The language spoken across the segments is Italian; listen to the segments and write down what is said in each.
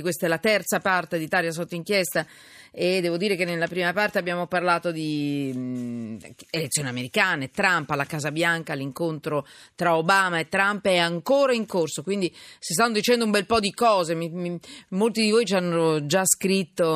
Questa è la terza parte di Italia sotto inchiesta e devo dire che nella prima parte abbiamo parlato di mh, elezioni americane, Trump alla Casa Bianca, l'incontro tra Obama e Trump è ancora in corso, quindi si stanno dicendo un bel po' di cose, mi, mi, molti di voi ci hanno già scritto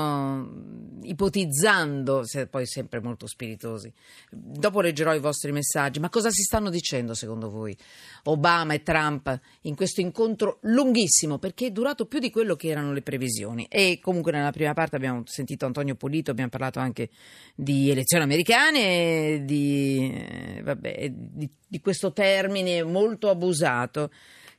ipotizzando, se, poi sempre molto spiritosi. Dopo leggerò i vostri messaggi, ma cosa si stanno dicendo secondo voi Obama e Trump in questo incontro lunghissimo, perché è durato più di quello che erano le previsioni e comunque nella prima parte abbiamo sentito Antonio Polito, abbiamo parlato anche di elezioni americane, di, eh, vabbè, di, di questo termine molto abusato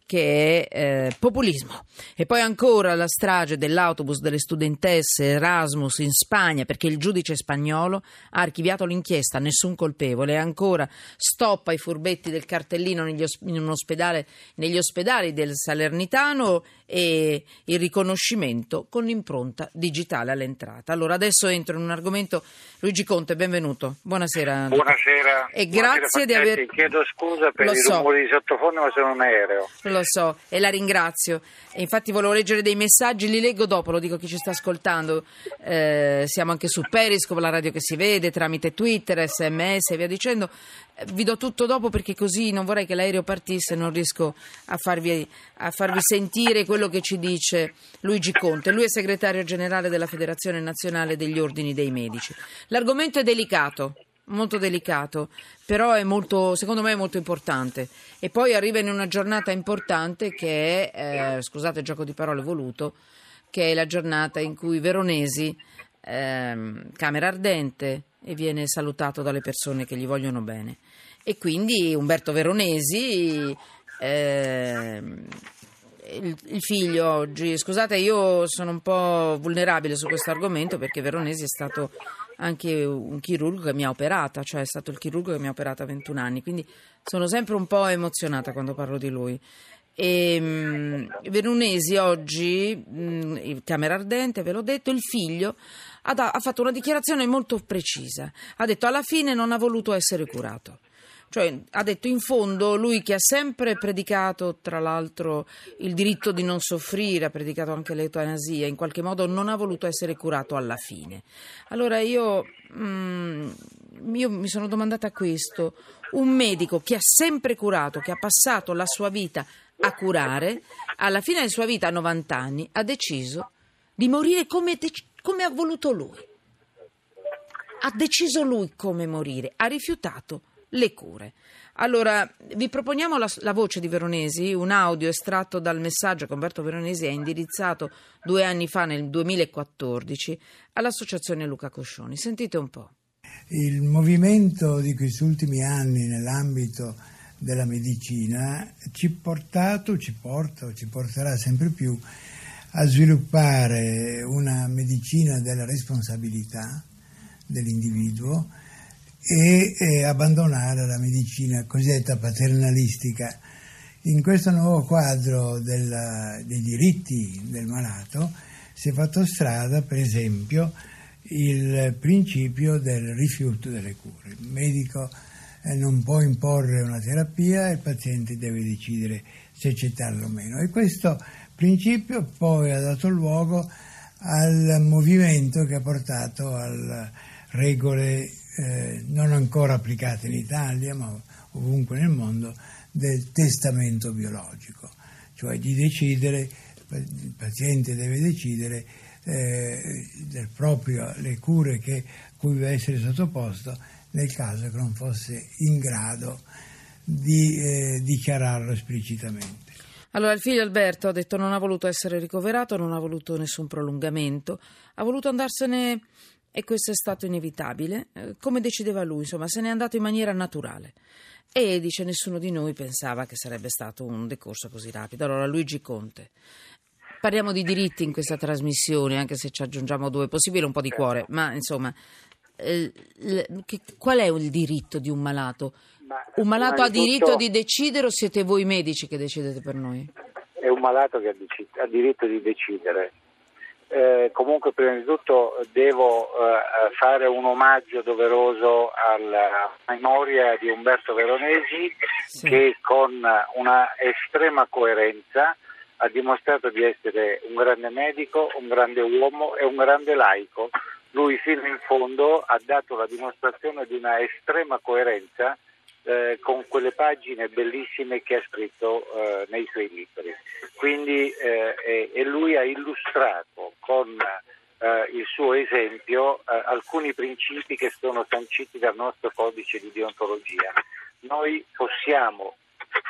che è eh, populismo. E poi ancora la strage dell'autobus delle studentesse Erasmus in Spagna perché il giudice spagnolo ha archiviato l'inchiesta, nessun colpevole. E ancora stop ai furbetti del cartellino negli, in ospedale, negli ospedali del Salernitano e il riconoscimento con l'impronta digitale all'entrata. Allora adesso entro in un argomento. Luigi Conte, benvenuto. Buonasera. Buonasera. E grazie Buonasera, di aver. Chiedo scusa per Lo i so. rumori di sottofondo, ma sono un aereo. Lo so e la ringrazio. E infatti volevo leggere dei messaggi, li leggo dopo, lo dico a chi ci sta ascoltando. Eh, siamo anche su Periscope, la radio che si vede, tramite Twitter, sms e via dicendo. Eh, Vi do tutto dopo perché così non vorrei che l'aereo partisse non riesco a farvi, a farvi sentire quello che ci dice Luigi Conte. Lui è segretario generale della Federazione Nazionale degli Ordini dei Medici. L'argomento è delicato molto delicato, però è molto, secondo me è molto importante. E poi arriva in una giornata importante che è, eh, scusate gioco di parole voluto, che è la giornata in cui Veronesi, ehm, Camera Ardente, e viene salutato dalle persone che gli vogliono bene. E quindi Umberto Veronesi... ehm, il, il figlio oggi, scusate, io sono un po' vulnerabile su questo argomento perché Veronesi è stato anche un chirurgo che mi ha operata, cioè è stato il chirurgo che mi ha operata a 21 anni, quindi sono sempre un po' emozionata quando parlo di lui. E, mh, Veronesi oggi, mh, in Camera Ardente, ve l'ho detto, il figlio ha, da- ha fatto una dichiarazione molto precisa. Ha detto alla fine non ha voluto essere curato. Cioè, ha detto in fondo lui che ha sempre predicato, tra l'altro, il diritto di non soffrire, ha predicato anche l'eutanasia, in qualche modo non ha voluto essere curato alla fine. Allora io, mm, io mi sono domandata questo. Un medico che ha sempre curato, che ha passato la sua vita a curare, alla fine della sua vita, a 90 anni, ha deciso di morire come, dec- come ha voluto lui. Ha deciso lui come morire, ha rifiutato le cure. Allora, vi proponiamo la, la, voce di Veronesi, un audio estratto dal messaggio che Umberto Veronesi ha indirizzato due anni fa, nel 2014, all'Associazione Luca Coscioni. Sentite un po'. Il movimento di questi ultimi anni nell'ambito della medicina ci ha portato, ci porta ci porterà sempre più a sviluppare una medicina della responsabilità dell'individuo e, e abbandonare la medicina cosiddetta paternalistica. In questo nuovo quadro della, dei diritti del malato si è fatto strada, per esempio, il principio del rifiuto delle cure. Il medico eh, non può imporre una terapia, il paziente deve decidere se accettarla o meno. E questo principio poi ha dato luogo al movimento che ha portato alle regole eh, non ancora applicate in Italia, ma ovunque nel mondo, del testamento biologico, cioè di decidere, il paziente deve decidere eh, del proprio, le cure che, cui deve essere sottoposto nel caso che non fosse in grado di eh, dichiararlo esplicitamente. Allora il figlio Alberto ha detto non ha voluto essere ricoverato, non ha voluto nessun prolungamento, ha voluto andarsene e questo è stato inevitabile, eh, come decideva lui, insomma, se n'è andato in maniera naturale. E dice nessuno di noi pensava che sarebbe stato un decorso così rapido. Allora Luigi Conte. Parliamo di diritti in questa trasmissione, anche se ci aggiungiamo due, possibile un po' di cuore, ma insomma, eh, che, qual è il diritto di un malato? Un malato ha diritto di decidere o siete voi medici che decidete per noi? È un malato che ha, dec- ha diritto di decidere. Eh, comunque prima di tutto devo eh, fare un omaggio doveroso alla memoria di Umberto Veronesi Sì. che con una estrema coerenza ha dimostrato di essere un grande medico, un grande uomo e un grande laico. Lui fino in fondo ha dato la dimostrazione di una estrema coerenza eh, con quelle pagine bellissime che ha scritto eh, nei suoi libri. Quindi, eh, e, lui ha illustrato con eh, il suo esempio eh, alcuni principi che sono sanciti dal nostro codice di deontologia. Noi possiamo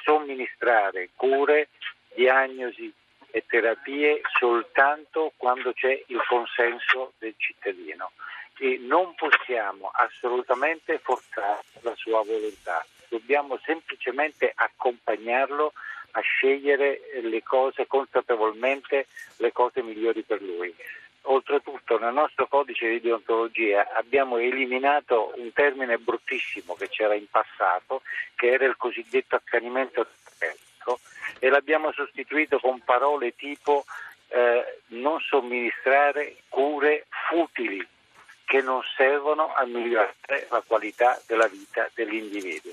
somministrare cure, diagnosi e terapie soltanto quando c'è il consenso del cittadino e non possiamo assolutamente forzare la sua volontà, dobbiamo semplicemente accompagnarlo a scegliere le cose consapevolmente, le cose migliori per lui. Oltretutto nel nostro codice di deontologia abbiamo eliminato un termine bruttissimo che c'era in passato, che era il cosiddetto accanimento terapeutico, e l'abbiamo sostituito con parole tipo eh, non somministrare cure futili che non servono a migliorare la qualità della vita dell'individuo.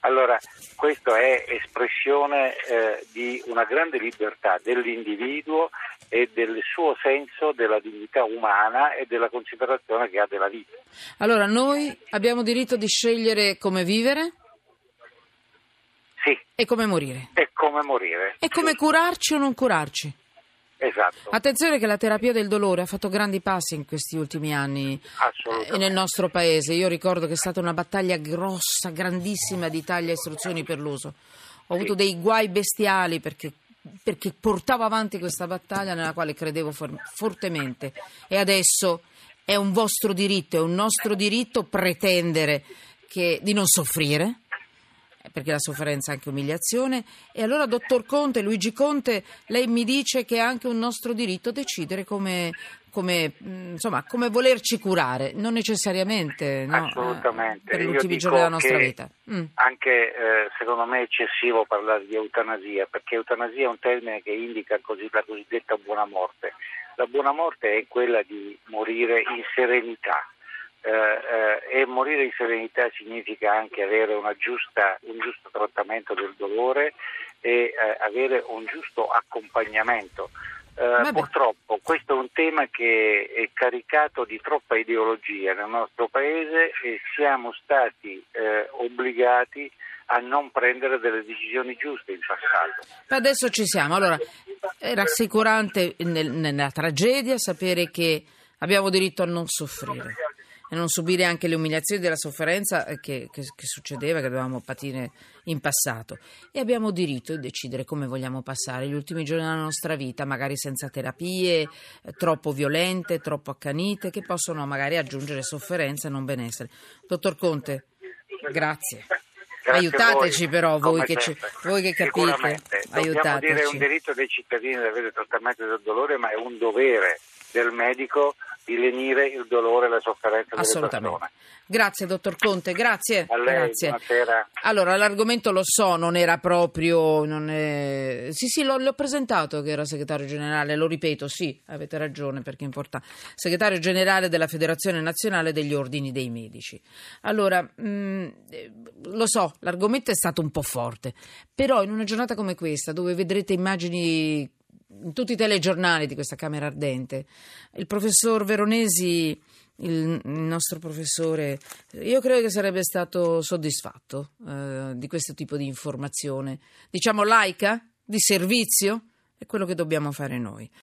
Allora, questa è espressione eh, di una grande libertà dell'individuo e del suo senso della dignità umana e della considerazione che ha della vita. Allora, noi abbiamo diritto di scegliere come vivere? Sì. E come morire? E come morire. E come sì. curarci o non curarci? Esatto. Attenzione che la terapia del dolore ha fatto grandi passi in questi ultimi anni eh, nel nostro paese. Io ricordo che è stata una battaglia grossa, grandissima di taglia e istruzioni per l'uso. Ho sì. avuto dei guai bestiali perché, perché, portavo avanti questa battaglia nella quale credevo for- fortemente. E adesso è un vostro diritto, è un nostro diritto pretendere che, di non soffrire perché la sofferenza è anche umiliazione. E allora, dottor Conte, Luigi Conte, lei mi dice che è anche un nostro diritto decidere come, come, insomma, come volerci curare, non necessariamente no, Assolutamente. per gli ultimi giorni della nostra vita. Mm. Anche eh, secondo me è eccessivo parlare di eutanasia, perché eutanasia è un termine che indica così, la cosiddetta buona morte. La buona morte è quella di morire in serenità e morire in serenità significa anche avere giusta, un giusto trattamento del dolore e eh, avere un giusto accompagnamento. Eh, purtroppo questo è un tema che è caricato di troppa ideologia nel nostro Paese e siamo stati eh, obbligati a non prendere delle decisioni giuste in passato. Adesso ci siamo. Allora, è rassicurante nel, nella tragedia sapere che abbiamo diritto a non soffrire e non subire anche le umiliazioni della sofferenza che, che, che, succedeva, che dovevamo patire in passato. E abbiamo diritto di decidere come vogliamo passare gli ultimi giorni della nostra vita, magari senza terapie eh, troppo violente, troppo accanite, che possono magari aggiungere sofferenza e non benessere. Dottor Conte, grazie. Grazie Aiutateci voi, però voi che, ci, voi che, capite. Aiutateci. dire è un diritto dei cittadini di avere trattamento del dolore, ma è un dovere del medico di lenire il dolore e la sofferenza delle persone. Grazie dottor Conte, grazie. A lei, grazie. buonasera. Allora, l'argomento lo so, non era proprio... Non è... Sì, sì, l'ho, l'ho, presentato che era segretario generale, lo ripeto, sì, avete ragione perché è importante. Segretario generale della Federazione Nazionale degli Ordini dei Medici. Allora, mh, mm, lo so, l'argomento è stato un po' forte, però in una giornata come questa, dove vedrete immagini in tutti i telegiornali di questa Camera Ardente. Il professor Veronesi, il, nostro professore, io credo che sarebbe stato soddisfatto eh, di questo tipo di informazione, diciamo laica, di servizio, è quello che dobbiamo fare noi.